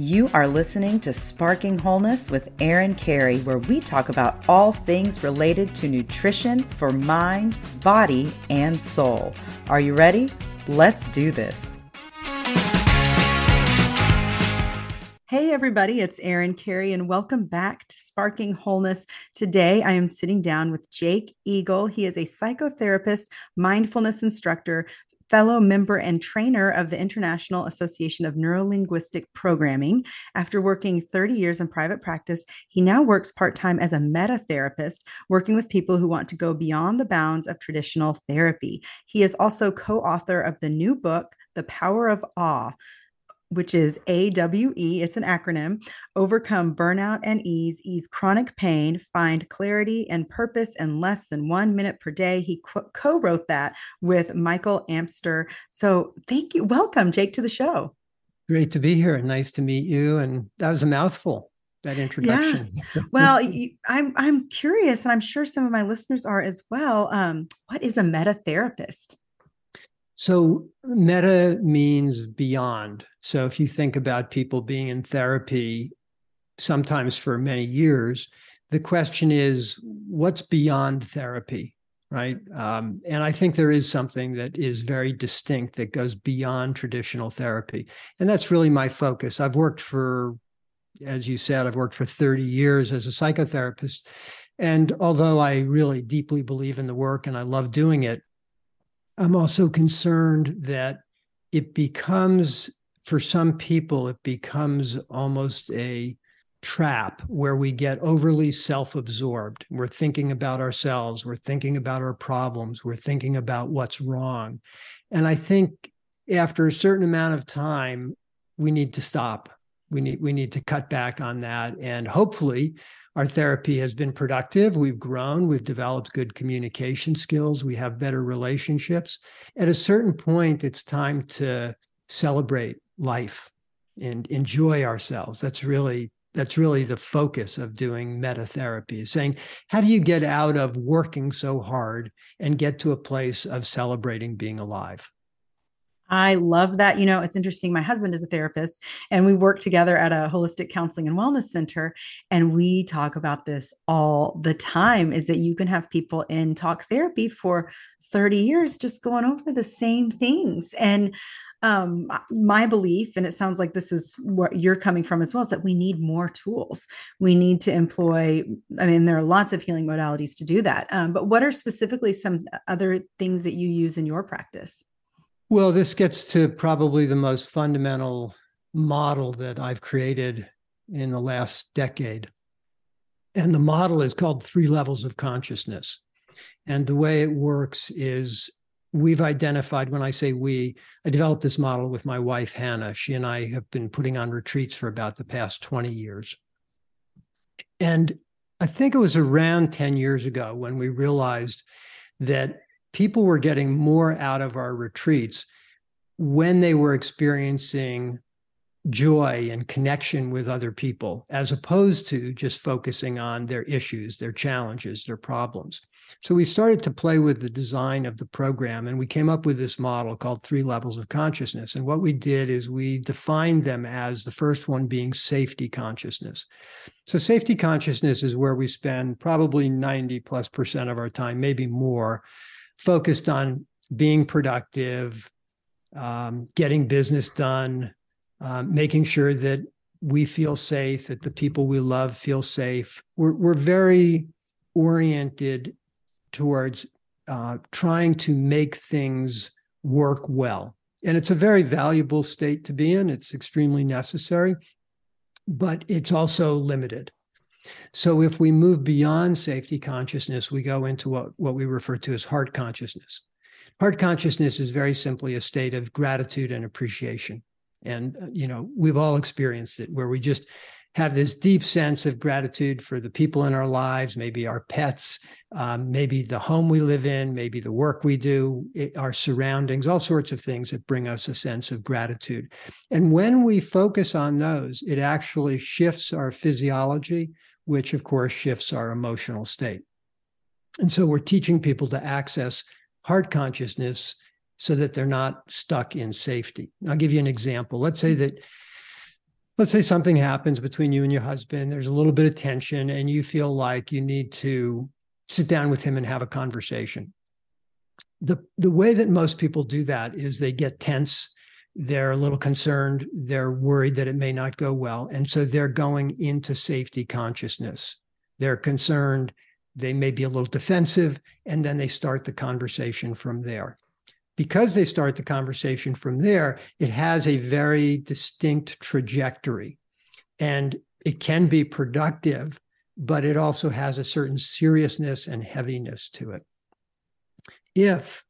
You are listening to Sparking Wholeness with Erin Carey, where we talk about all things related to nutrition for mind, body, and soul. Are you ready? Let's do this. Hey, everybody, it's Erin Carey, and welcome back to Sparking Wholeness. Today, I am sitting down with Jake Eagle. He is a psychotherapist, mindfulness instructor, fellow member and trainer of the International Association of Neurolinguistic Programming. After working 30 years in private practice, he now works part time as a meta therapist, working with people who want to go beyond the bounds of traditional therapy. He is also co author of the new book, The Power of Awe which is AWE, it's an acronym, overcome burnout and ease, ease chronic pain, find clarity and purpose in less than one minute per day. He co wrote that with Michael Amster. So thank you. Welcome, Jake, to the show. Great to be here. Nice to meet you. And that was a mouthful. That introduction. Yeah. Well, you, I'm I'm curious, and I'm sure some of my listeners are as well. Um, what is a meta therapist? So, meta means beyond. So, if you think about people being in therapy, sometimes for many years, the question is, what's beyond therapy? Right. Um, and I think there is something that is very distinct that goes beyond traditional therapy. And that's really my focus. I've worked for, as you said, I've worked for 30 years as a psychotherapist. And although I really deeply believe in the work and I love doing it, I'm also concerned that it becomes, for some people, it becomes almost a trap where we get overly self absorbed. We're thinking about ourselves, we're thinking about our problems, we're thinking about what's wrong. And I think after a certain amount of time, we need to stop. We need we need to cut back on that and hopefully our therapy has been productive. We've grown, we've developed good communication skills, we have better relationships. At a certain point, it's time to celebrate life and enjoy ourselves. That's really that's really the focus of doing meta therapy is saying how do you get out of working so hard and get to a place of celebrating being alive I love that. You know, it's interesting. My husband is a therapist, and we work together at a holistic counseling and wellness center. And we talk about this all the time is that you can have people in talk therapy for 30 years just going over the same things. And um, my belief, and it sounds like this is what you're coming from as well, is that we need more tools. We need to employ, I mean, there are lots of healing modalities to do that. Um, but what are specifically some other things that you use in your practice? Well, this gets to probably the most fundamental model that I've created in the last decade. And the model is called three levels of consciousness. And the way it works is we've identified, when I say we, I developed this model with my wife, Hannah. She and I have been putting on retreats for about the past 20 years. And I think it was around 10 years ago when we realized that people were getting more out of our retreats when they were experiencing joy and connection with other people, as opposed to just focusing on their issues, their challenges, their problems. So we started to play with the design of the program and we came up with this model called three levels of consciousness. And what we did is we defined them as the first one being safety consciousness. So safety consciousness is where we spend probably 90 plus percent of our time, maybe more, focused on being productive, um, getting business done, um, making sure that we feel safe, that the people we love feel safe. We're, we're very oriented towards uh, trying to make things work well. And it's a very valuable state to be in. It's extremely necessary, but it's also limited. So if we move beyond safety consciousness, we go into what, what we refer to as heart consciousness. Heart consciousness is very simply a state of gratitude and appreciation. And, uh, you know, we've all experienced it where we just have this deep sense of gratitude for the people in our lives, maybe our pets, um, maybe the home we live in, maybe the work we do, it, our surroundings, all sorts of things that bring us a sense of gratitude. And when we focus on those, it actually shifts our physiology, which of course shifts our emotional state. And so we're teaching people to access heart consciousness so that they're not stuck in safety. I'll give you an example. Let's say mm-hmm. that let's say something happens between you and your husband, there's a little bit of tension, and you feel like you need to sit down with him and have a conversation. The, the way that most people do that is they get tense, they're a little concerned, they're worried that it may not go well. And so they're going into safety consciousness. They're concerned, they may be a little defensive, and then they start the conversation from there because they start the conversation from there, it has a very distinct trajectory. And it can be productive, but it also has a certain seriousness and heaviness to it. If,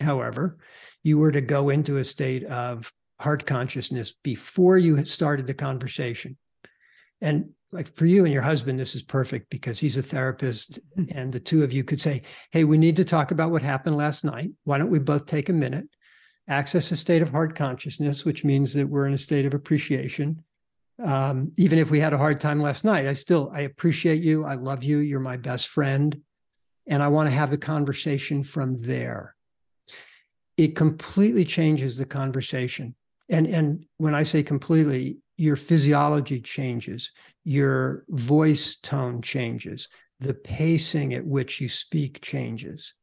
however, you were to go into a state of heart consciousness before you had started the conversation, and like for you and your husband, this is perfect because he's a therapist, mm-hmm. and the two of you could say, Hey, we need to talk about what happened last night. Why don't we both take a minute, access a state of heart consciousness, which means that we're in a state of appreciation. Um, even if we had a hard time last night, I still I appreciate you. I love you. You're my best friend. And I want to have the conversation from there. It completely changes the conversation. And and when I say completely, your physiology changes, your voice tone changes, the pacing at which you speak changes.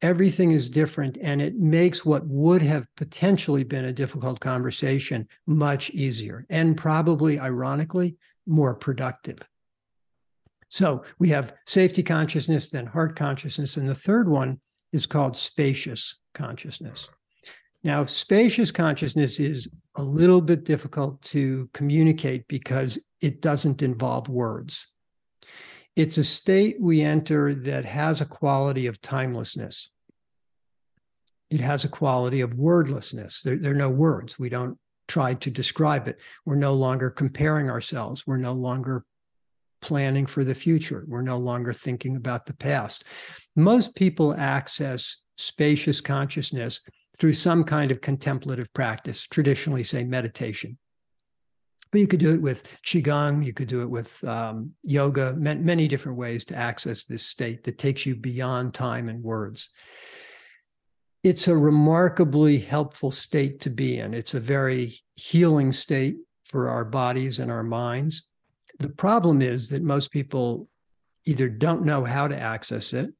Everything is different, and it makes what would have potentially been a difficult conversation much easier and probably, ironically, more productive. So we have safety consciousness, then heart consciousness, and the third one is called spacious consciousness. Now, spacious consciousness is a little bit difficult to communicate because it doesn't involve words. It's a state we enter that has a quality of timelessness. It has a quality of wordlessness. There, there are no words. We don't try to describe it. We're no longer comparing ourselves. We're no longer planning for the future. We're no longer thinking about the past. Most people access spacious consciousness through some kind of contemplative practice, traditionally, say, meditation. But you could do it with Qigong, you could do it with um, yoga, many different ways to access this state that takes you beyond time and words. It's a remarkably helpful state to be in. It's a very healing state for our bodies and our minds. The problem is that most people either don't know how to access it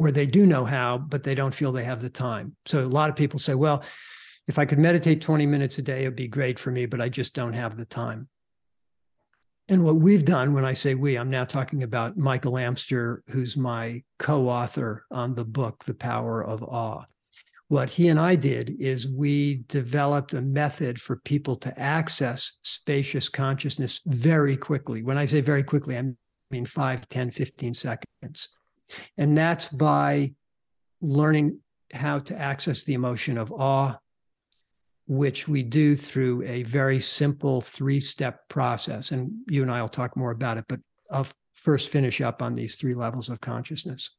or they do know how, but they don't feel they have the time. So a lot of people say, well, if I could meditate 20 minutes a day, it'd be great for me, but I just don't have the time. And what we've done, when I say we, I'm now talking about Michael Amster, who's my co author on the book, The Power of Awe. What he and I did is we developed a method for people to access spacious consciousness very quickly. When I say very quickly, I mean 5, 10, 15 seconds. And that's by learning how to access the emotion of awe, which we do through a very simple three step process. And you and I will talk more about it, but I'll first finish up on these three levels of consciousness.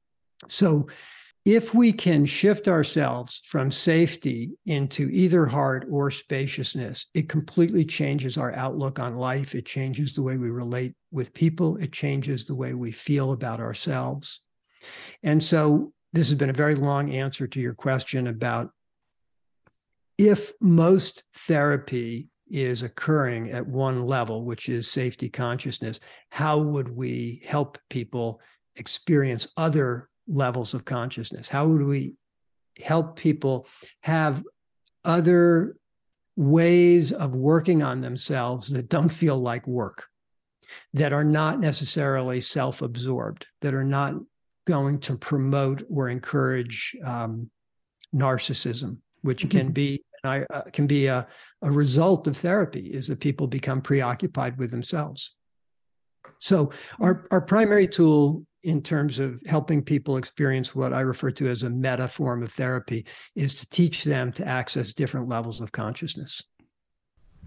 So, if we can shift ourselves from safety into either heart or spaciousness, it completely changes our outlook on life. It changes the way we relate with people. It changes the way we feel about ourselves. And so this has been a very long answer to your question about if most therapy is occurring at one level, which is safety consciousness, how would we help people experience other levels of consciousness? How would we help people have other ways of working on themselves that don't feel like work, that are not necessarily self absorbed, that are not going to promote or encourage um, narcissism, which mm-hmm. can be uh, can be a, a result of therapy, is that people become preoccupied with themselves. So our our primary tool in terms of helping people experience what I refer to as a meta form of therapy is to teach them to access different levels of consciousness.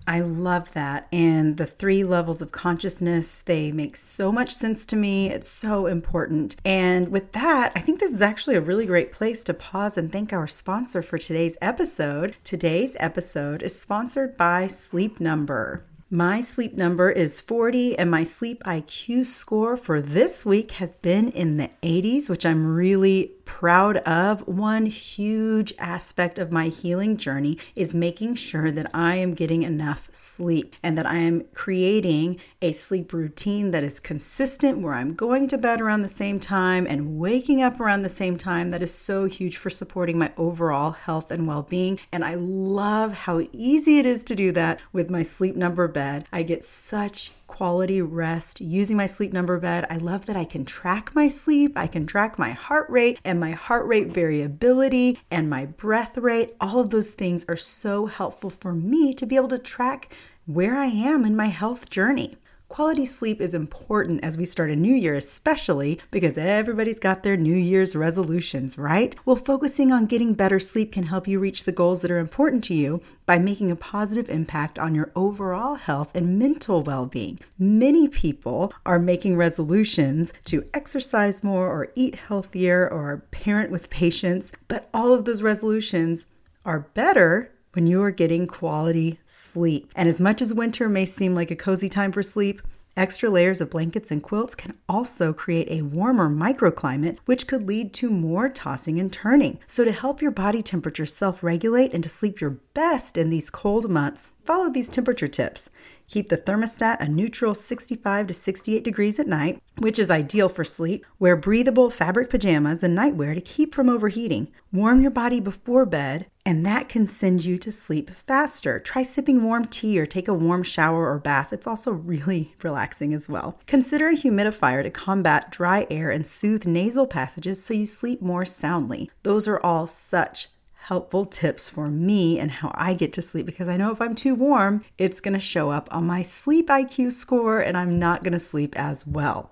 I love that. And the three levels of consciousness, they make so much sense to me. It's so important. And with that, I think this is actually a really great place to pause and thank our sponsor for today's episode. Today's episode is sponsored by Sleep Number. My sleep number is 40, and my sleep IQ score for this week has been in the 80s, which I'm really proud of, one huge aspect of my healing journey is making sure that I am getting enough sleep and that I am creating a sleep routine that is consistent where I'm going to bed around the same time and waking up around the same time. That is so huge for supporting my overall health and well being. And I love how easy it is to do that with my sleep number bed. I get such quality rest using my sleep number bed. I love that I can track my sleep, I can track my heart rate and my heart rate variability and my breath rate. All of those things are so helpful for me to be able to track where I am in my health journey. Quality sleep is important as we start a new year, especially because everybody's got their New Year's resolutions, right? Well, focusing on getting better sleep can help you reach the goals that are important to you by making a positive impact on your overall health and mental well being. Many people are making resolutions to exercise more or eat healthier or parent with patience, but all of those resolutions are better when you are getting quality sleep. And as much as winter may seem like a cozy time for sleep, Extra layers of blankets and quilts can also create a warmer microclimate, which could lead to more tossing and turning. So, to help your body temperature self regulate and to sleep your best in these cold months, follow these temperature tips. Keep the thermostat a neutral 65 to 68 degrees at night, which is ideal for sleep. Wear breathable fabric pajamas and nightwear to keep from overheating. Warm your body before bed, and that can send you to sleep faster. Try sipping warm tea or take a warm shower or bath. It's also really relaxing as well. Consider a humidifier to combat dry air and soothe nasal passages so you sleep more soundly. Those are all such helpful tips for me and how I get to sleep because I know if I'm too warm, it's going to show up on my sleep IQ score and I'm not going to sleep as well.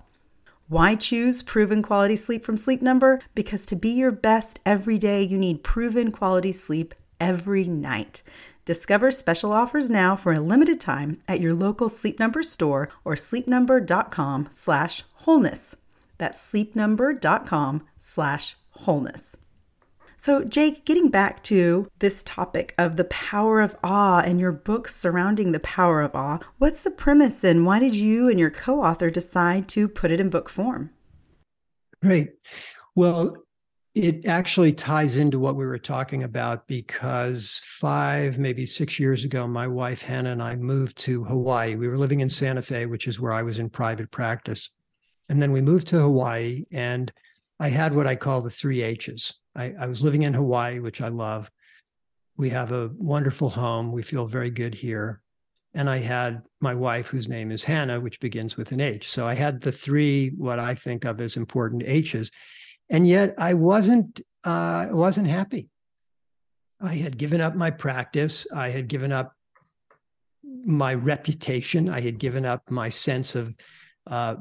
Why choose proven quality sleep from Sleep Number? Because to be your best every day, you need proven quality sleep every night. Discover special offers now for a limited time at your local Sleep Number store or sleepnumber.com slash wholeness. That's sleepnumber.com slash wholeness. So, Jake, getting back to this topic of the power of awe and your books surrounding the power of awe, what's the premise and why did you and your co author decide to put it in book form? Great. Well, it actually ties into what we were talking about because five, maybe six years ago, my wife Hannah and I moved to Hawaii. We were living in Santa Fe, which is where I was in private practice. And then we moved to Hawaii, and I had what I call the three H's I, I was living in Hawaii, which I love. We have a wonderful home. We feel very good here. And I had my wife, whose name is Hannah, which begins with an H. So I had the three, what I think of as important H's. And yet I wasn't, uh, wasn't happy. I had given up my practice. I had given up my reputation. I had given up my sense of uh,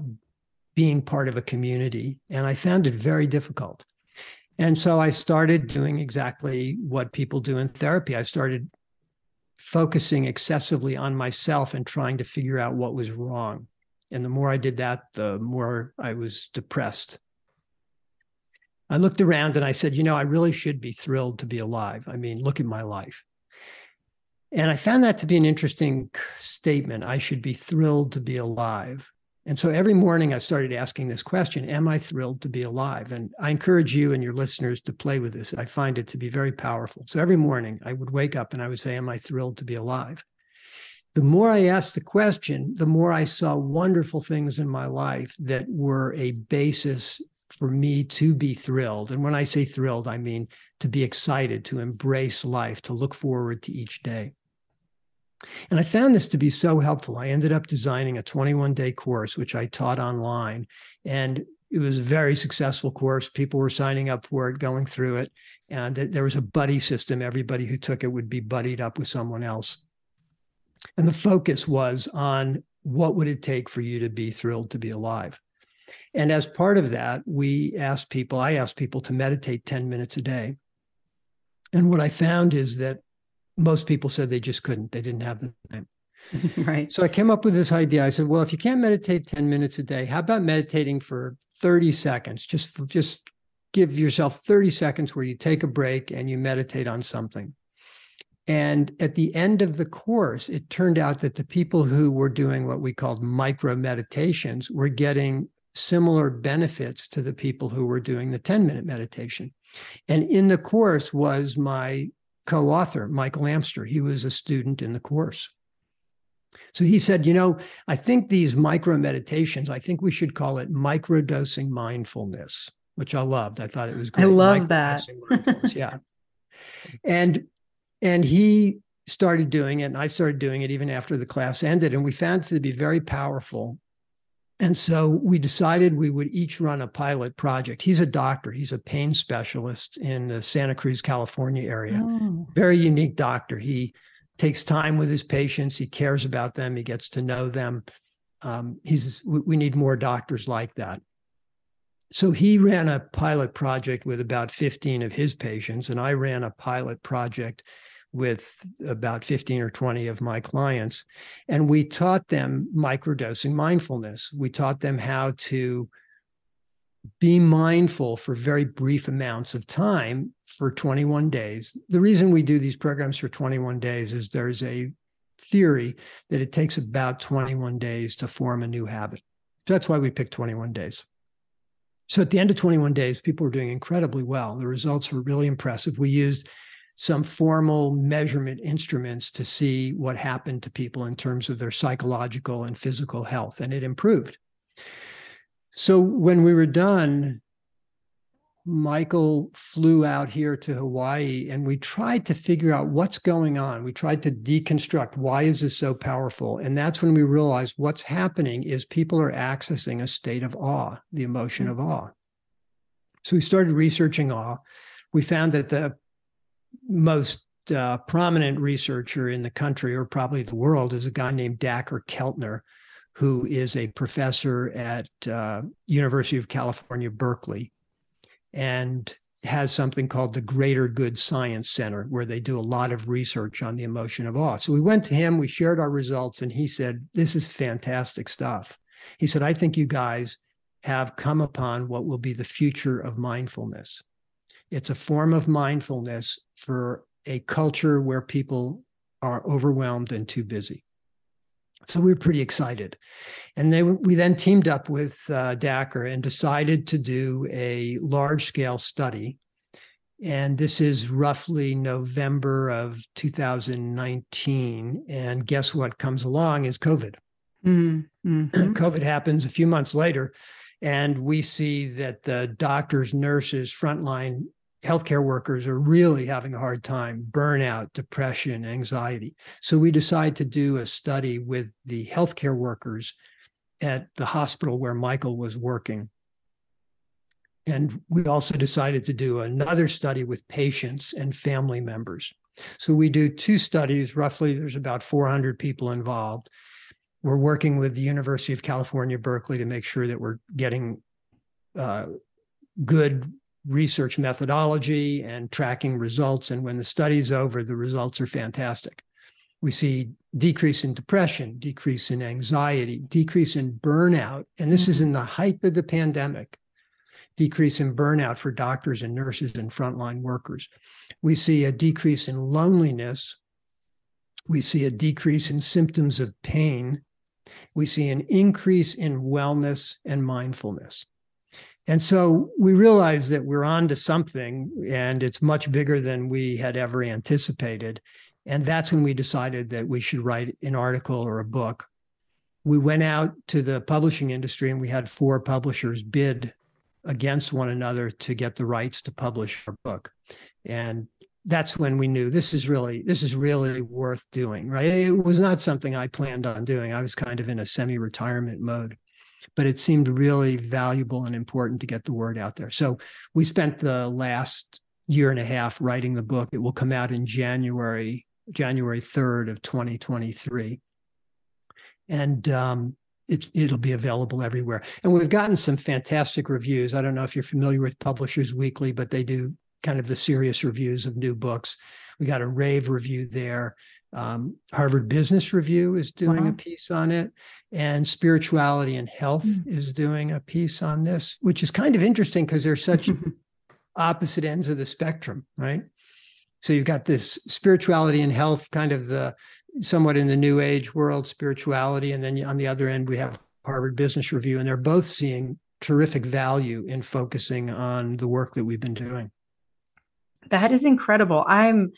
being part of a community. And I found it very difficult. And so I started doing exactly what people do in therapy. I started focusing excessively on myself and trying to figure out what was wrong. And the more I did that, the more I was depressed. I looked around and I said, you know, I really should be thrilled to be alive. I mean, look at my life. And I found that to be an interesting statement. I should be thrilled to be alive. And so every morning I started asking this question Am I thrilled to be alive? And I encourage you and your listeners to play with this. I find it to be very powerful. So every morning I would wake up and I would say, Am I thrilled to be alive? The more I asked the question, the more I saw wonderful things in my life that were a basis for me to be thrilled. And when I say thrilled, I mean to be excited, to embrace life, to look forward to each day. And I found this to be so helpful. I ended up designing a 21 day course, which I taught online. And it was a very successful course. People were signing up for it, going through it. And there was a buddy system. Everybody who took it would be buddied up with someone else. And the focus was on what would it take for you to be thrilled to be alive? And as part of that, we asked people, I asked people to meditate 10 minutes a day. And what I found is that most people said they just couldn't. They didn't have the time. right. So I came up with this idea. I said, well, if you can't meditate 10 minutes a day, how about meditating for 30 seconds? Just just give yourself 30 seconds where you take a break and you meditate on something. And at the end of the course, it turned out that the people who were doing what we called micro meditations were getting similar benefits to the people who were doing the 10 minute meditation. And in the course was my co author, Michael Amster. He was a student in the course. So he said, you know, I think these micro meditations, I think we should call it microdosing mindfulness, which I loved. I thought it was great. I love that. yeah. And and he started doing it and I started doing it even after the class ended and we found it to be very powerful. And so we decided we would each run a pilot project. He's a doctor, he's a pain specialist in the Santa Cruz, California area. Oh. Very unique doctor. He takes time with his patients, he cares about them, he gets to know them. Um, he's we need more doctors like that. So he ran a pilot project with about 15 of his patients, and I ran a pilot project with about 15 or 20 of my clients. And we taught them microdosing mindfulness. We taught them how to be mindful for very brief amounts of time for 21 days. The reason we do these programs for 21 days is there's a theory that it takes about 21 days to form a new habit. So that's why we picked 21 days. So at the end of 21 days, people were doing incredibly well. The results were really impressive. We used some formal measurement instruments to see what happened to people in terms of their psychological and physical health, and it improved. So when we were done, Michael flew out here to Hawaii and we tried to figure out what's going on. We tried to deconstruct why is this so powerful? And that's when we realized what's happening is people are accessing a state of awe, the emotion hmm. of awe. So we started researching awe. We found that the most uh, prominent researcher in the country or probably the world is a guy named Dacher Keltner, who is a professor at uh, University of California, Berkeley, and has something called the Greater Good Science Center, where they do a lot of research on the emotion of awe. So we went to him, we shared our results, and he said, This is fantastic stuff. He said, I think you guys have come upon what will be the future of mindfulness. It's a form of mindfulness for a culture where people are overwhelmed and too busy. So we were pretty excited. And they, we then teamed up with uh, Dacher and decided to do a large scale study. And this is roughly November of 2019. And guess what comes along is COVID. Mm-hmm. COVID happens a few months later. And we see that the doctors, nurses, frontline healthcare workers are really having a hard time burnout, depression, anxiety. So we decided to do a study with the healthcare workers at the hospital where Michael was working. And we also decided to do another study with patients and family members. So we do two studies, roughly, there's about 400 people involved. We're working with the University of California, Berkeley to make sure that we're getting uh, good research methodology and tracking results. And when the study is over, the results are fantastic. We see decrease in depression, decrease in anxiety, decrease in burnout. And this mm-hmm. is in the height of the pandemic. Decrease in burnout for doctors and nurses and frontline workers. We see a decrease in loneliness. We see a decrease in symptoms of pain. We see an increase in wellness and mindfulness. And so we realized that we're on to something and it's much bigger than we had ever anticipated. And that's when we decided that we should write an article or a book. We went out to the publishing industry and we had four publishers bid against one another to get the rights to publish our book. And that's when we knew this is really this is really worth doing right it was not something i planned on doing i was kind of in a semi-retirement mode but it seemed really valuable and important to get the word out there. So we spent the last year and a half writing the book. It will come out in January, January 3rd of 2023. And um, it, it'll be available everywhere. And we've gotten some fantastic reviews. I don't know if you're familiar with Publishers Weekly, but they do kind of the serious reviews of new books. We got a rave review there. Um, Harvard Business Review is doing a piece on it, and Spirituality and Health mm. is doing a piece on this, which is kind of interesting because they're such opposite ends of the spectrum, right? So you've got this spirituality and health, kind of the somewhat in the new age world, spirituality, and then on the other end we have Harvard Business Review, and they're both seeing terrific value in focusing on the work that we've been doing. That is incredible. I'm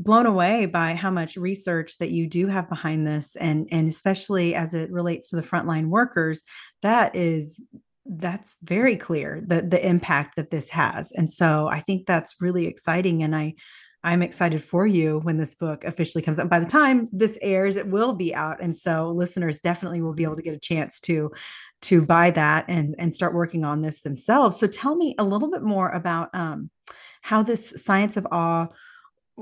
blown away by how much research that you do have behind this and and especially as it relates to the frontline workers that is that's very clear the the impact that this has. And so i think that's really exciting and i i'm excited for you when this book officially comes out. By the time this airs it will be out and so listeners definitely will be able to get a chance to to buy that and and start working on this themselves. So tell me a little bit more about um how this science of awe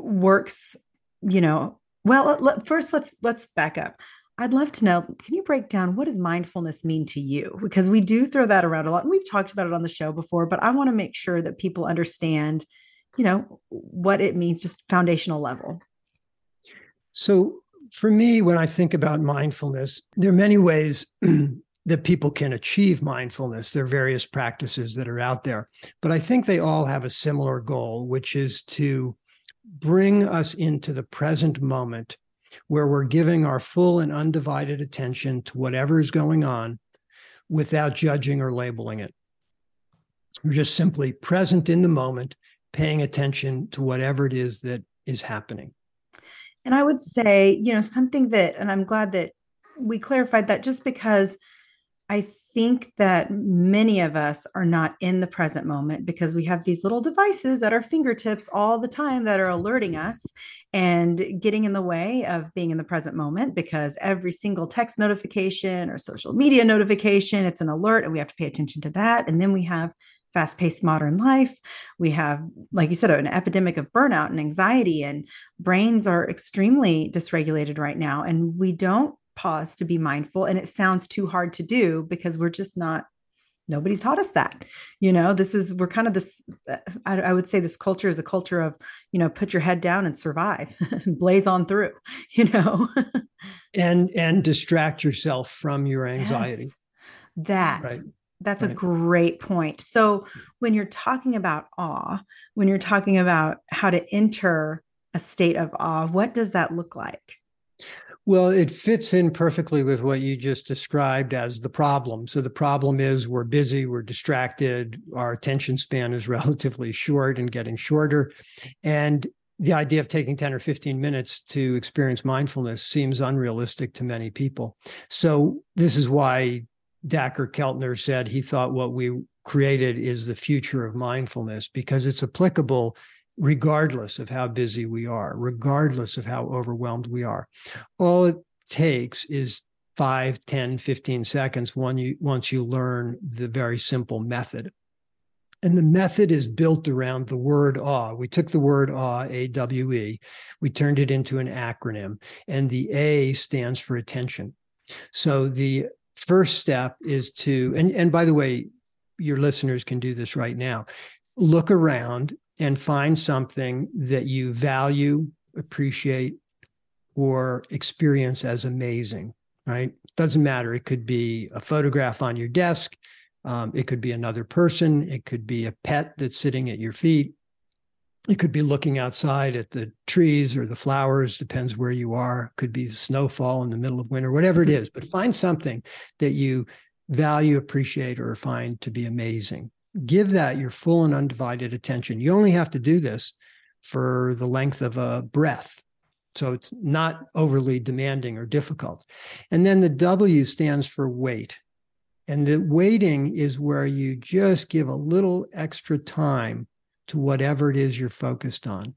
works you know well let, first let's let's back up. I'd love to know can you break down what does mindfulness mean to you? Because we do throw that around a lot and we've talked about it on the show before but i want to make sure that people understand you know what it means just foundational level. So for me when i think about mindfulness there are many ways that people can achieve mindfulness. There are various practices that are out there, but I think they all have a similar goal, which is to bring us into the present moment where we're giving our full and undivided attention to whatever is going on without judging or labeling it. We're just simply present in the moment, paying attention to whatever it is that is happening. And I would say, you know, something that, and I'm glad that we clarified that just because I think that many of us are not in the present moment because we have these little devices at our fingertips all the time that are alerting us and getting in the way of being in the present moment because every single text notification or social media notification, it's an alert and we have to pay attention to that. And then we have fast paced modern life. We have, like you said, an epidemic of burnout and anxiety, and brains are extremely dysregulated right now. And we don't pause to be mindful and it sounds too hard to do because we're just not nobody's taught us that you know? This is we're kind of this uh, I, I, would say this culture is a culture of you know put your head down and survive blaze on through you know? And and distract yourself from your anxiety. Yes, that right. that's right. a great point. So when you're talking about awe when you're talking about how to enter a state of awe what does that look like well, it fits in perfectly with what you just described as the problem. So the problem is we're busy, we're distracted, our attention span is relatively short and getting shorter. And the idea of taking 10 or 15 minutes to experience mindfulness seems unrealistic to many people. So this is why Dacher Keltner said he thought what we created is the future of mindfulness because it's applicable regardless of how busy we are, regardless of how overwhelmed we are. All it takes is 5, 10, 15 seconds when you, once you learn the very simple method. And the method is built around the word awe. We took the word awe, A W E, we turned it into an acronym, and the A stands for attention. So the first step is to, and, and by the way, your listeners can do this right now. Look around and find something that you value, appreciate, or experience as amazing, right? Doesn't matter. It could be a photograph on your desk. Um, it could be another person. It could be a pet that's sitting at your feet. It could be looking outside at the trees or the flowers, depends where you are. Could be snowfall in the middle of winter, whatever it is. But find something that you value, appreciate, or find to be amazing give that your full and undivided attention. You only have to do this for the length of a breath. So it's not overly demanding or difficult. And then the W stands for wait. And the waiting is where you just give a little extra time to whatever it is you're focused on.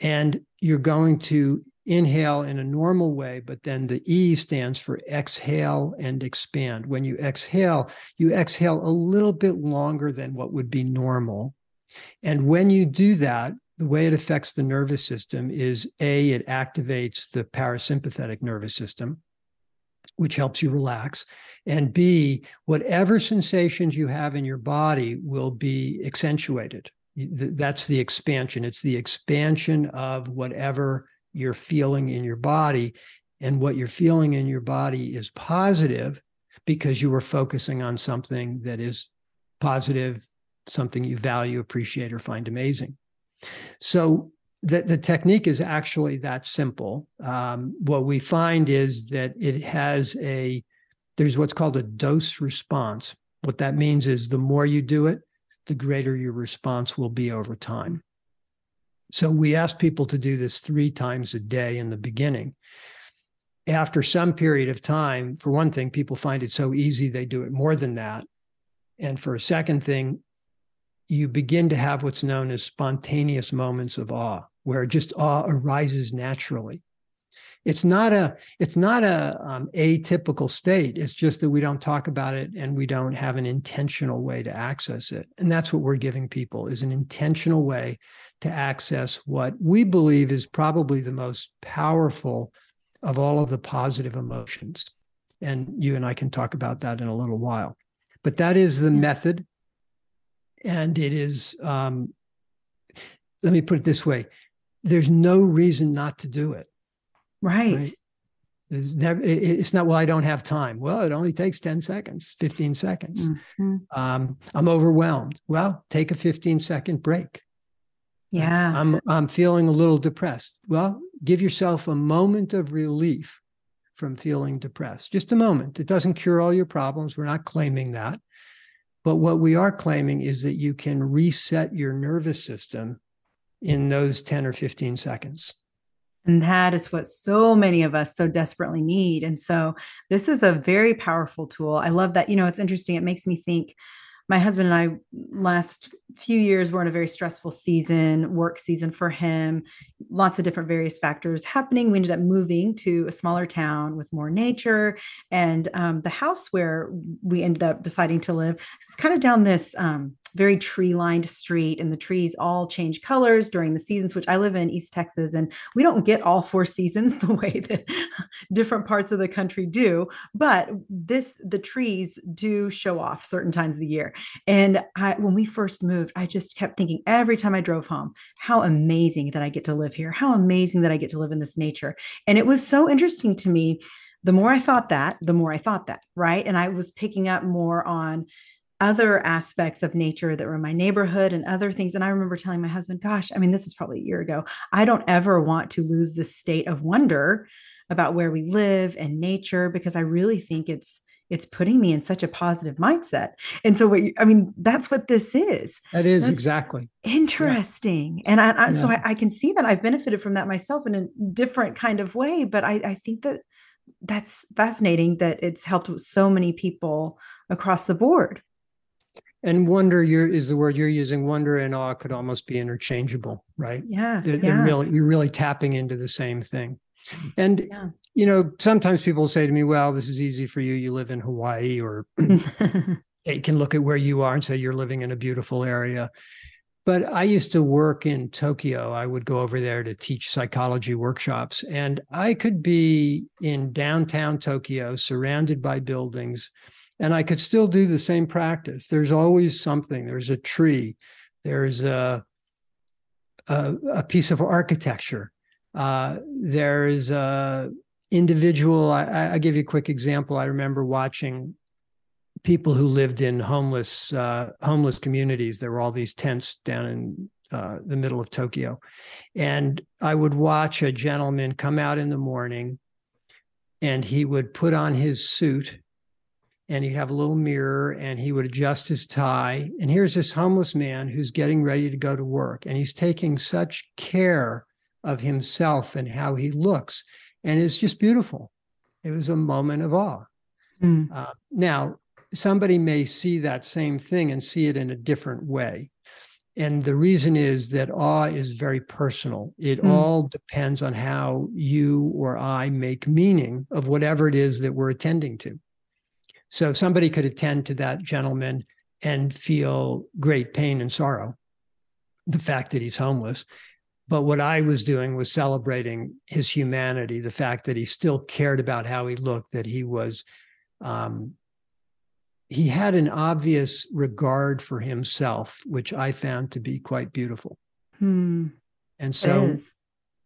And you're going to inhale in a normal way, but then the E stands for exhale and expand. When you exhale, you exhale a little bit longer than what would be normal. And when you do that, the way it affects the nervous system is A, it activates the parasympathetic nervous system, which helps you relax. And B, whatever sensations you have in your body will be accentuated. That's the expansion. It's the expansion of whatever you're feeling in your body. And what you're feeling in your body is positive because you were focusing on something that is positive, something you value, appreciate, or find amazing. So the, the technique is actually that simple. Um, what we find is that it has a there's what's called a dose response. What that means is the more you do it, the greater your response will be over time. So we ask people to do this three times a day in the beginning. After some period of time, for one thing, people find it so easy, they do it more than that. And for a second thing, you begin to have what's known as spontaneous moments of awe, where just awe arises naturally. It's not a it's not a um, atypical state. It's just that we don't talk about it and we don't have an intentional way to access it. And that's what we're giving people is an intentional way to access what we believe is probably the most powerful of all of the positive emotions. And you and I can talk about that in a little while. But that is the method. And it is, um, let me put it this way there's no reason not to do it. Right. right? It's, never, it's not, well, I don't have time. Well, it only takes 10 seconds, 15 seconds. Mm-hmm. Um, I'm overwhelmed. Well, take a 15 second break. Yeah. I'm I'm feeling a little depressed. Well, give yourself a moment of relief from feeling depressed. Just a moment. It doesn't cure all your problems. We're not claiming that. But what we are claiming is that you can reset your nervous system in those 10 or 15 seconds. And that is what so many of us so desperately need. And so this is a very powerful tool. I love that. You know, it's interesting. It makes me think my husband and I last few years were in a very stressful season, work season for him, lots of different various factors happening. We ended up moving to a smaller town with more nature. And um, the house where we ended up deciding to live is kind of down this um, very tree lined street and the trees all change colors during the seasons which i live in east texas and we don't get all four seasons the way that different parts of the country do but this the trees do show off certain times of the year. And I, when we first moved i just kept thinking every time i drove home how amazing that i get to live here how amazing that i get to live in this nature. And it was so interesting to me the more i thought that the more i thought that right? And i was picking up more on other aspects of nature that were in my neighborhood and other things. And I remember telling my husband, gosh, I mean, this was probably a year ago. I don't ever want to lose this state of wonder about where we live and nature because I really think it's it's putting me in such a positive mindset. And so what you, I mean, that's what this is. That is that's exactly interesting. Yeah. And I, I yeah. so I, I, can see that I've benefited from that myself in a different kind of way. But I, I think that that's fascinating that it's helped so many people across the board. And wonder you're, is the word you're using. Wonder and awe could almost be interchangeable, right? Yeah. Yeah. really, you're really tapping into the same thing. And, yeah. you know, sometimes people say to me, well, this is easy for you. You live in Hawaii, or they can look at where you are and say you're living in a beautiful area. But I used to work in Tokyo. I would go over there to teach psychology workshops, and I could be in downtown Tokyo, surrounded by buildings and I could still do the same practice. There's always something. There's a tree. There's a a, a piece of architecture. Uh, there's a individual. I, I give you a quick example. I remember watching people who lived in homeless uh, homeless communities. There were all these tents down in uh, the middle of Tokyo, and I would watch a gentleman come out in the morning, and he would put on his suit and he'd have a little mirror and he would adjust his tie. And here's this homeless man who's getting ready to go to work and he's taking such care of himself and how he looks. And it's just beautiful. It was a moment of awe. Mm. Uh, now, somebody may see that same thing and see it in a different way. And the reason is that awe is very personal. It mm. all depends on how you or I make meaning of whatever it is that we're attending to. So somebody could attend to that gentleman and feel great pain and sorrow, the fact that he's homeless. But what I was doing was celebrating his humanity, the fact that he still cared about how he looked, that he was, um, he had an obvious regard for himself, which I found to be quite beautiful. Hmm. And so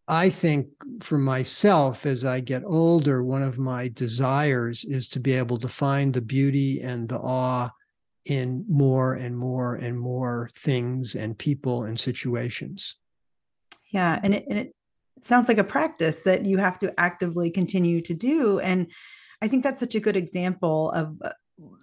I think for myself, as I get older, one of my desires is to be able to find the beauty and the awe in more and more and more things and people and situations. Yeah. And it, and it sounds like a practice that you have to actively continue to do. And I think that's such a good example of uh,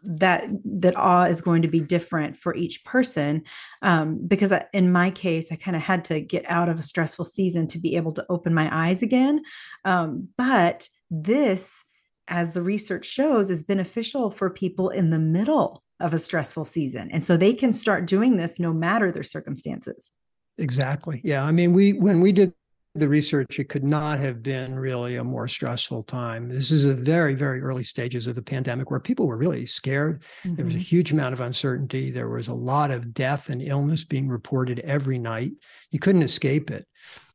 that that awe is going to be different for each person. Um, because I, in my case i kind of had to get out of a stressful season to be able to open my eyes again. Um, but this as the research shows is beneficial for people in the middle of a stressful season. And so they can start doing this no matter their circumstances. Exactly. Yeah i mean we when we did the research, it could not have been really a more stressful time. This is a very, very early stages of the pandemic where people were really scared. Mm-hmm. There was a mm-hmm. huge amount of uncertainty. There was a lot of death and illness being reported every night. You couldn't escape it.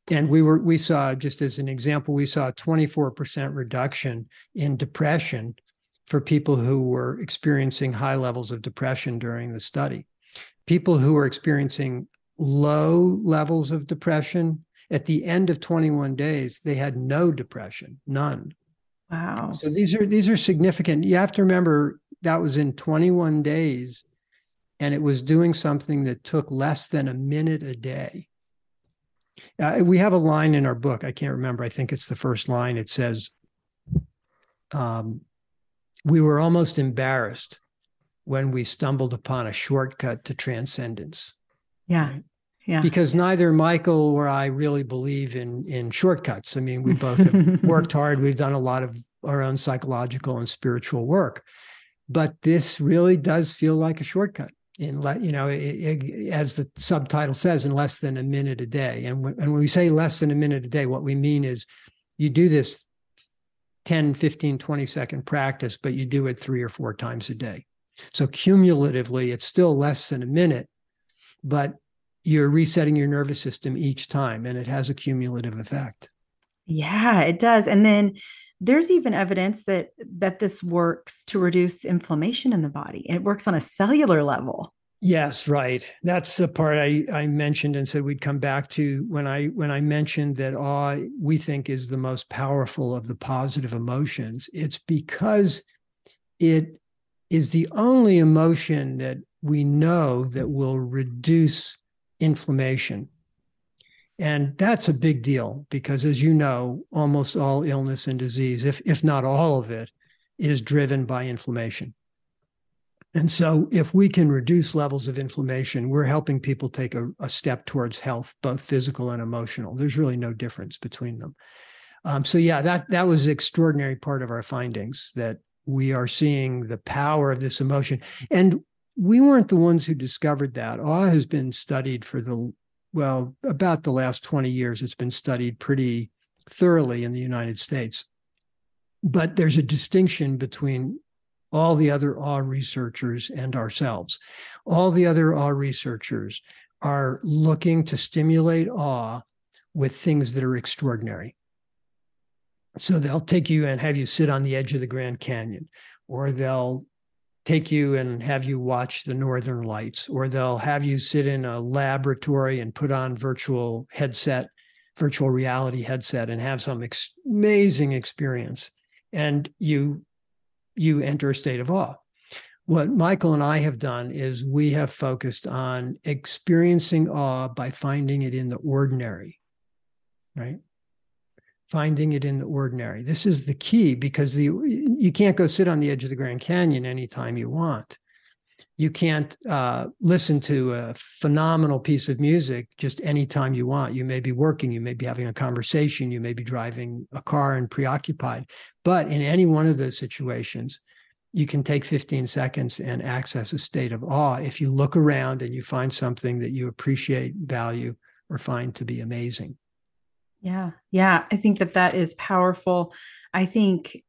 And we were we saw just as an example, we saw a 24% reduction in depression for people who were experiencing high levels of depression during the study. People who were experiencing low levels of depression at the end of 21 days, they had no depression, none. Wow. So these are these are significant. You have to remember that was in 21 days and it was doing something that took less than a minute a day. Uh, we have a line in our book. I can't remember. I think it's the first line. It says, um, We were almost embarrassed when we stumbled upon a shortcut to transcendence. Yeah. Right? Yeah. Because neither Michael or I really believe in in shortcuts. I mean, we both have worked hard. We've done a lot of our own psychological and spiritual work, but this really does feel like a shortcut. In let you know, it, it, as the subtitle says, in less than a minute a day. And when, and when we say less than a minute a day, what we mean is you do this 10, 15, 20 second practice, but you do it three or four times a day. So cumulatively, it's still less than a minute, but you're resetting your nervous system each time and it has a cumulative effect. Yeah it does. And then there's even evidence that that this works to reduce inflammation in the body. It works on a cellular level. Yes right. That's the part i i mentioned and said we'd come back to when i when i mentioned that awe we think is the most powerful of the positive emotions. It's because it is the only emotion that we know that will reduce inflammation. And that's a big deal because, as you know, almost all illness and disease, if, if not all of it, is driven by inflammation. And so, if we can reduce levels of inflammation, we're helping people take a, a step towards health, both physical and emotional. There's really no difference between them. Um, so, yeah, that that was an extraordinary part of our findings that we are seeing the power of this emotion. And we weren't the ones who discovered that. Awe has been studied for the, well, about the last 20 years. It's been studied pretty thoroughly in the United States. But there's a distinction between all the other awe researchers and ourselves. All the other awe researchers are looking to stimulate awe with things that are extraordinary. So they'll take you and have you sit on the edge of the Grand Canyon, or they'll take you and have you watch the northern lights or they'll have you sit in a laboratory and put on virtual headset virtual reality headset and have some ex- amazing experience. And you you enter a state of awe. What michael and i have done is we have focused on experiencing awe by finding it in the ordinary right finding it in the ordinary. This is the key because the you can't go sit on the edge of the Grand Canyon anytime you want. You can't uh, listen to a phenomenal piece of music just anytime you want. You may be working, you may be having a conversation, you may be driving a car and preoccupied. But in any one of those situations, you can take 15 seconds and access a state of awe if you look around and you find something that you appreciate, value, or find to be amazing. Yeah. Yeah. I think that that is powerful. I think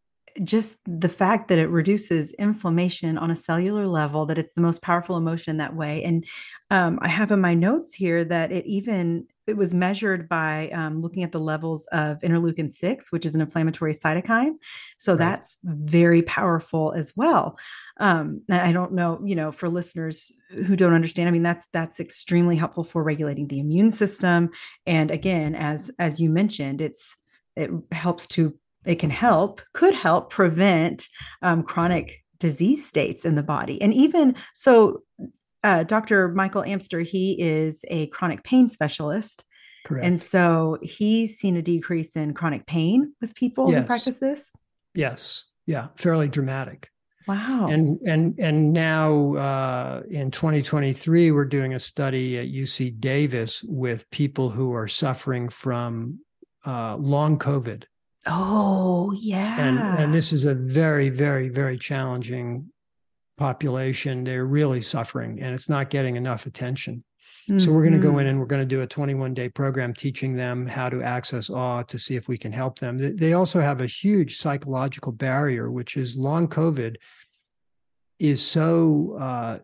just the fact that it reduces inflammation on a cellular level, that it's the most powerful emotion that way. And um, I have in my notes here that it even it was measured by um, looking at the levels of interleukin 6 which is an inflammatory cytokine. So right. that's very powerful as well. Um, i don't know you know for listeners who don't understand i mean that's that's extremely helpful for regulating the immune system. And again as as you mentioned it's it helps to it can help could help prevent um, chronic disease states in the body. And even so uh, Dr. Michael Amster, he is a chronic pain specialist. Correct. And so he's seen a decrease in chronic pain with people yes. who practice this. Yes. Yeah, fairly dramatic. Wow. And and and now uh, in 2023, we're doing a study at UC Davis with people who are suffering from uh, long COVID. Oh yeah. And and this is a very very very challenging population. They're really suffering, and it's not getting enough attention. Mm-hmm. So we're going to go in mm-hmm. and we're going to do a 21 day program teaching them how to access awe to see if we can help them. They also have a huge psychological barrier, which is long COVID is so uh,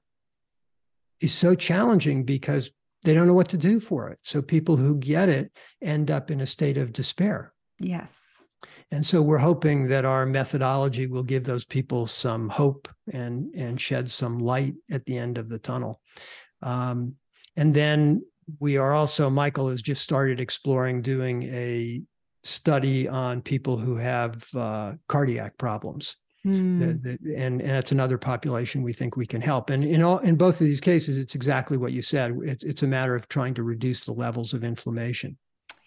is so challenging because they don't know what to do for it. So people who get it end up in a state of despair. Yes. And so we're hoping that our methodology will give those people some hope and and shed some light at the end of the tunnel. Um, and then we are also, Michael has just started exploring doing a study on people who have uh, cardiac problems. Mm. The, the, and, and that's another population we think we can help. And in all in both of these cases, it's exactly what you said. It's it's a matter of trying to reduce the levels of inflammation.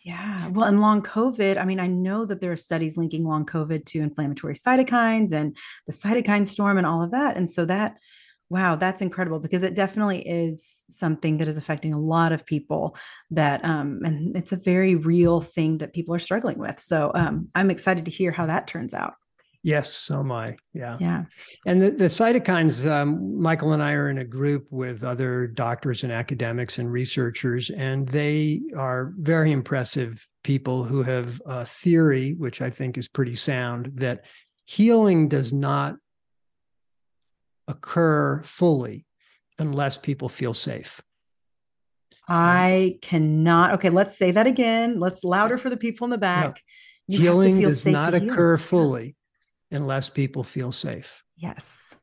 Yeah. Well, and long COVID, I mean, I know that there are studies linking long COVID to inflammatory cytokines and the cytokine storm and all of that. And so that Wow, that's incredible because it definitely is something that is affecting a lot of people that um and it's a very real thing that people are struggling with. So um I'm excited to hear how that turns out. Yes, so am I. Yeah. Yeah. And the, the cytokines, um, Michael and I are in a group with other doctors and academics and researchers, and they are very impressive people who have a theory, which I think is pretty sound, that healing does not occur fully unless people feel safe. I cannot. Okay, let's say that again. Let's louder for the people in the back. Healing does not occur fully unless people feel safe. Yes.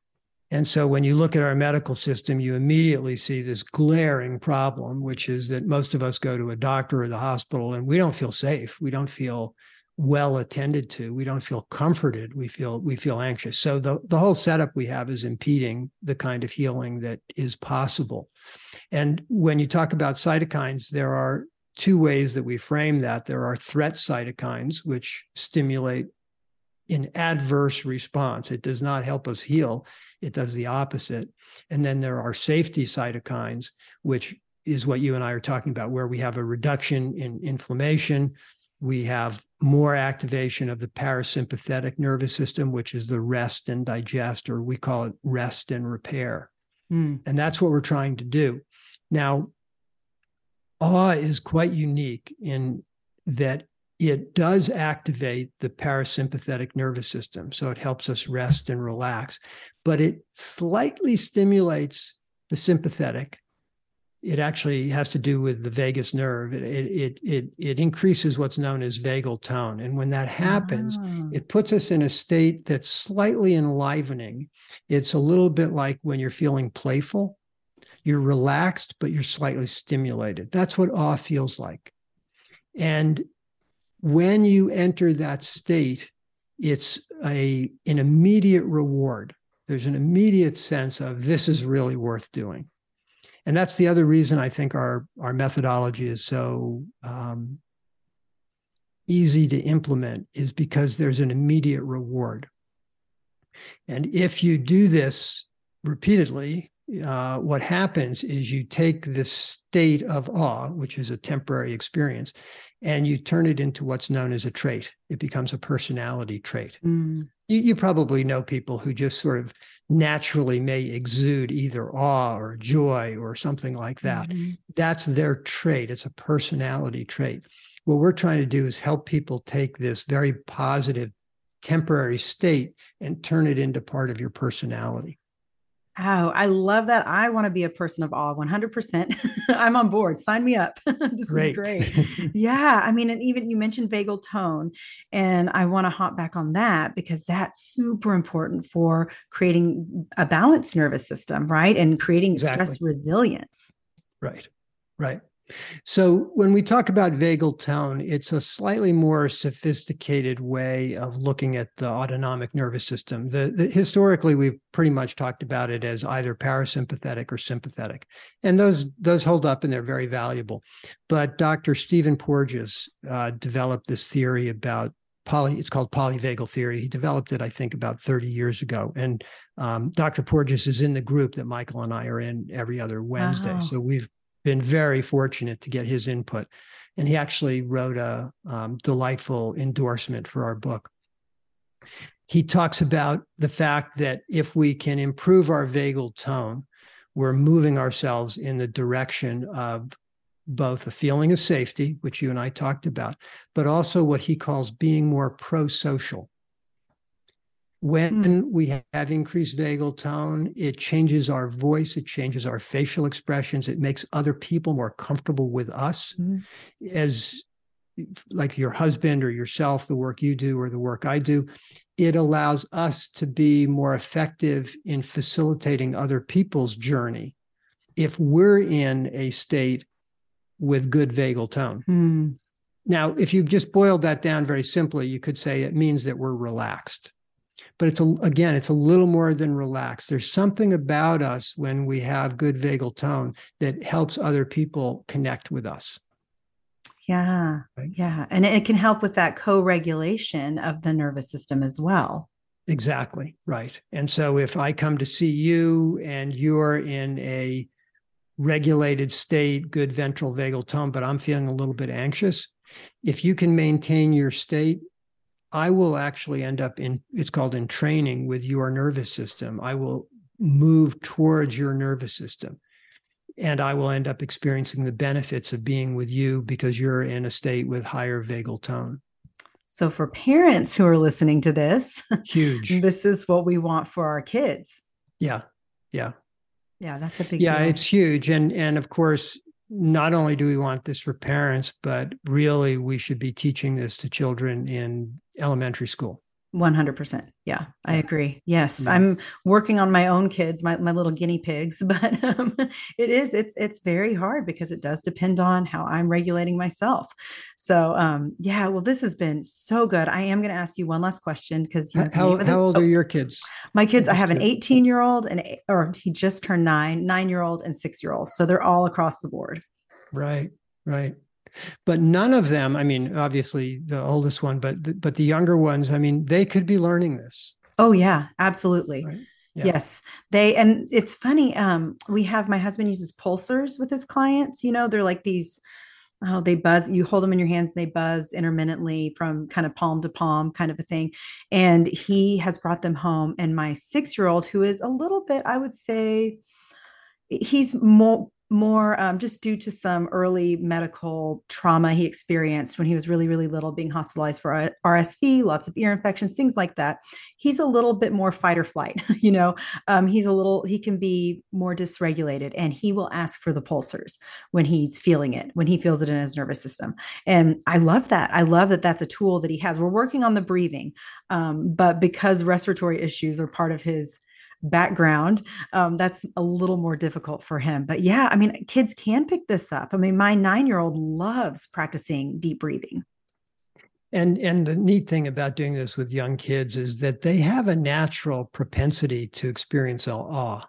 And so when you look at our medical system, you immediately see this glaring problem, which is that most of us go to a doctor or the hospital and we don't feel safe. We don't feel well attended to we don't feel comforted we feel we feel anxious so the, the whole setup we have is impeding the kind of healing that is possible and when you talk about cytokines there are two ways that we frame that there are threat cytokines which stimulate an adverse response it does not help us heal it does the opposite and then there are safety cytokines which is what you and I are talking about where we have a reduction in inflammation we have more activation of the parasympathetic nervous system, which is the rest and digest, or we call it rest and repair. Mm. And that's what we're trying to do. Now, awe is quite unique in that it does activate the parasympathetic nervous system. So it helps us rest and relax, but it slightly stimulates the sympathetic it actually has to do with the vagus nerve. It, it, it, it, increases what's known as vagal tone. And when that happens, oh. it puts us in a state that's slightly enlivening. It's a little bit like when you're feeling playful. You're relaxed, but you're slightly stimulated. That's what awe feels like. And when you enter that state, it's a an immediate reward. There's an immediate sense of this is really worth doing and that's the other reason I think our our methodology is so um, easy to implement is because there's an immediate reward. And if you do this repeatedly, uh, what happens is you take this state of awe, which is a temporary experience, and you turn it into what's known as a trait. It becomes a personality trait. Mm. You, you, probably know people who just sort of naturally may exude either awe or joy or something like that. Mm-hmm. That's their trait. It's a personality trait. What we're trying to do is help people take this very positive temporary state and turn it into part of your personality. Oh, I love that. I want to be a person of awe 100%. I'm on board. Sign me up. this great. is great. yeah. I mean, and even you mentioned vagal tone, and I want to hop back on that because that's super important for creating a balanced nervous system, right? And creating exactly. stress resilience. Right. Right. So when we talk about vagal tone, it's a slightly more sophisticated way of looking at the autonomic nervous system. The, the, historically, we've pretty much talked about it as either parasympathetic or sympathetic, and those those hold up and they're very valuable. But Dr. Stephen Porges uh, developed this theory about poly. It's called polyvagal theory. He developed it, I think, about 30 years ago. And um, Dr. Porges is in the group that Michael and I are in every other Wednesday. Wow. So we've been very fortunate to get his input. And he actually wrote a um, delightful endorsement for our book. He talks about the fact that if we can improve our vagal tone, we're moving ourselves in the direction of both a feeling of safety, which you and I talked about, but also what he calls being more pro social. When mm. we have increased vagal tone, it changes our voice, it changes our facial expressions, it makes other people more comfortable with us. Mm. As like your husband or yourself, the work you do or the work I do, it allows us to be more effective in facilitating other people's journey if we're in a state with good vagal tone. Mm. Now, if you just boiled that down very simply, you could say it means that we're relaxed. But it's a, again, it's a little more than relaxed. There's something about us when we have good vagal tone that helps other people connect with us. Yeah. Right? Yeah. And it can help with that co regulation of the nervous system as well. Exactly. Right. And so if I come to see you and you're in a regulated state, good ventral vagal tone, but I'm feeling a little bit anxious. If you can maintain your state, I will actually end up in it's called entraining with your nervous system. I will move towards your nervous system. And I will end up experiencing the benefits of being with you because you're in a state with higher vagal tone. So, for parents who are listening to this, huge. This is what we want for our kids. Yeah. Yeah. Yeah, that's a big Yeah, deal. it's huge. And and of course, not only do we want this for parents, but really we should be teaching this to children in elementary school. 100%. Yeah, I agree. Yes, yeah. I'm working on my own kids, my, my little guinea pigs, but um, it is, it's, it's very hard because it does depend on how I'm regulating myself. So, um, yeah, well, this has been so good. I am going to ask you one last question because you know, how, how old oh, are your kids? My kids, I have an 18 year old and, or he just turned nine, nine year old and six year old. So they're all across the board. Right. Right but none of them i mean obviously the oldest one but the, but the younger ones i mean they could be learning this oh yeah absolutely right? yeah. yes they and it's funny um we have my husband uses pulsers with his clients you know they're like these oh they buzz you hold them in your hands and they buzz intermittently from kind of palm to palm kind of a thing and he has brought them home and my six year old who is a little bit i would say he's more more um, just due to some early medical trauma he experienced when he was really, really little, being hospitalized for RSV, lots of ear infections, things like that. He's a little bit more fight or flight, you know. Um, he's a little, he can be more dysregulated and he will ask for the pulsers when he's feeling it, when he feels it in his nervous system. And I love that. I love that that's a tool that he has. We're working on the breathing, um, but because respiratory issues are part of his background, um, that's a little more difficult for him. But yeah, I mean, kids can pick this up. I mean, my nine year old loves practicing deep breathing. And and the neat thing about doing this with young kids is that they have a natural propensity to experience awe,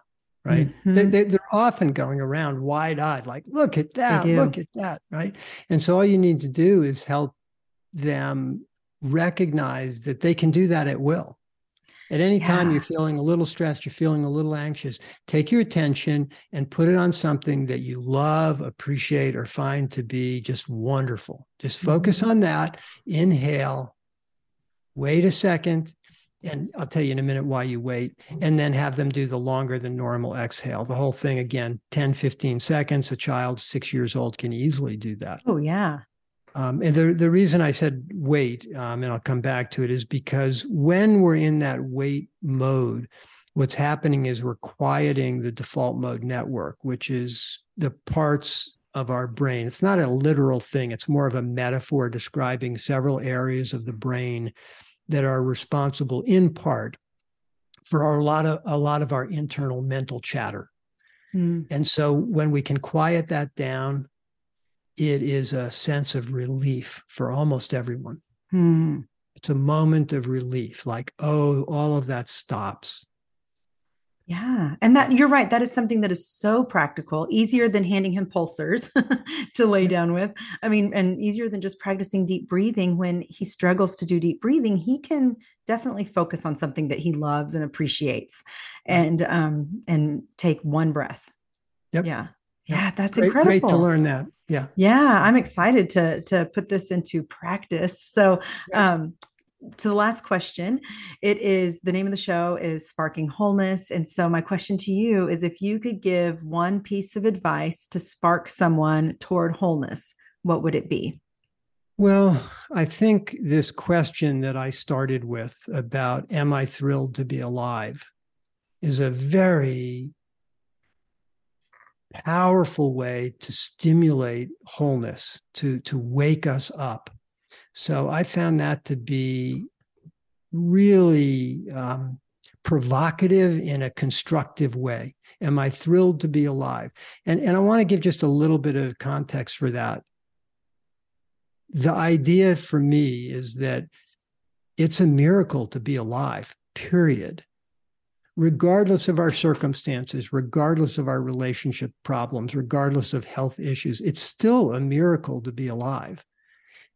right? Mm-hmm. They, they, they're often going around wide eyed, like, look at that, look at that, right? And so all you need to do is help them recognize that they can do that at will at any yeah. time you're feeling a little stressed, you're feeling a little anxious, take your attention and put it on something that you love, appreciate, or find to be just wonderful. Just focus mm-hmm. on that. Inhale, wait a second. And I'll tell you in a minute why you wait, and then have them do the longer than normal exhale. The whole thing again, 10, 15 seconds. A child six years old can easily do that. Oh, yeah. Um, and the, the reason I said wait, um, and I'll come back to it, is because when we're in that wait mode, what's happening is we're quieting the default mode network, which is the parts of our brain. It's not a literal thing, it's more of a metaphor describing several areas of the brain that are responsible in part for our, a lot of a lot of our internal mental chatter. Mm. And so when we can quiet that down, it is a sense of relief for almost everyone. Hmm. It's a moment of relief, like, oh, all of that stops. Yeah. And that you're right. That is something that is so practical, easier than handing him pulsers to lay down with. I mean, and easier than just practicing deep breathing. When he struggles to do deep breathing, he can definitely focus on something that he loves and appreciates and um and take one breath. Yep. Yeah. Yeah, that's great, incredible. Great to learn that. Yeah. Yeah, I'm excited to to put this into practice. So, um to the last question it is the name of the show is sparking wholeness and so my question to you is if you could give one piece of advice to spark someone toward wholeness what would it be well i think this question that i started with about am i thrilled to be alive is a very powerful way to stimulate wholeness to to wake us up so I found that to be really um, provocative in a constructive way. Am I thrilled to be alive? And, and I want to give just a little bit of context for that. The idea for me is that it's a miracle to be alive, period. Regardless of our circumstances, regardless of our relationship problems, regardless of health issues, it's still a miracle to be alive.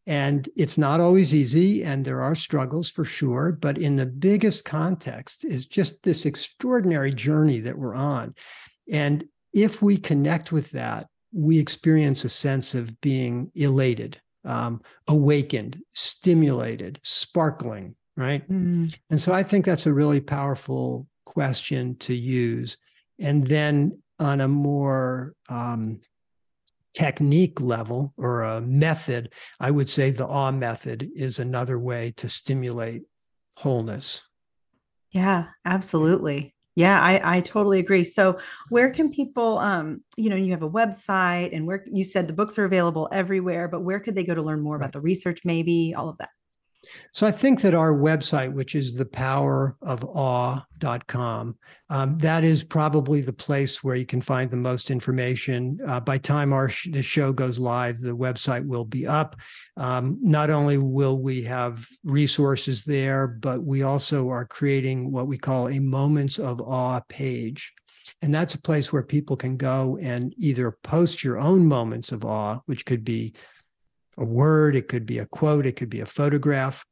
And it's not always easy, and there are struggles for sure. But in the biggest context, is just this extraordinary journey that we're on. And if we connect with that, we experience a sense of being elated, um, awakened, stimulated, sparkling, right? Mm. And so I think that's a really powerful question to use. And then on a more um, technique level or a method, I would say the awe method is another way to stimulate wholeness. Yeah, absolutely. Yeah, I, I totally agree. So where can people um, you know, you have a website and where you said the books are available everywhere, but where could they go to learn more right. about the research, maybe all of that? So I think that our website, which is thepowerofawe.com, um, that is probably the place where you can find the most information. Uh, by time our sh- the show goes live, the website will be up. Um, not only will we have resources there, but we also are creating what we call a Moments of Awe page. And that's a place where people can go and either post your own moments of awe, which could be a word, it could be a quote, it could be a photograph.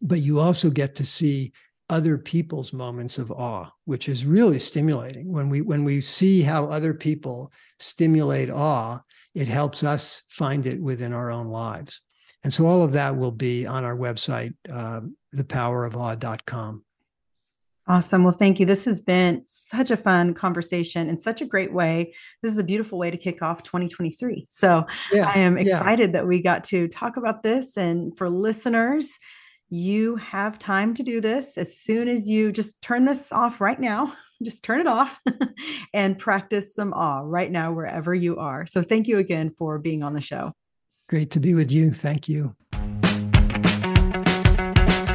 But you also get to see other people's moments of awe, which is really stimulating. When we when we see how other people stimulate awe, it helps us find it within our own lives. And so all of that will be on our website, uh, thepowerofawe.com. Awesome. Well, thank you. This has been such a fun conversation in such a great way. This is a beautiful way to kick off 2023. So yeah, I am excited yeah. that we got to talk about this. And for listeners, you have time to do this as soon as you just turn this off right now. Just turn it off and practice some awe right now, wherever you are. So, thank you again for being on the show. Great to be with you. Thank you.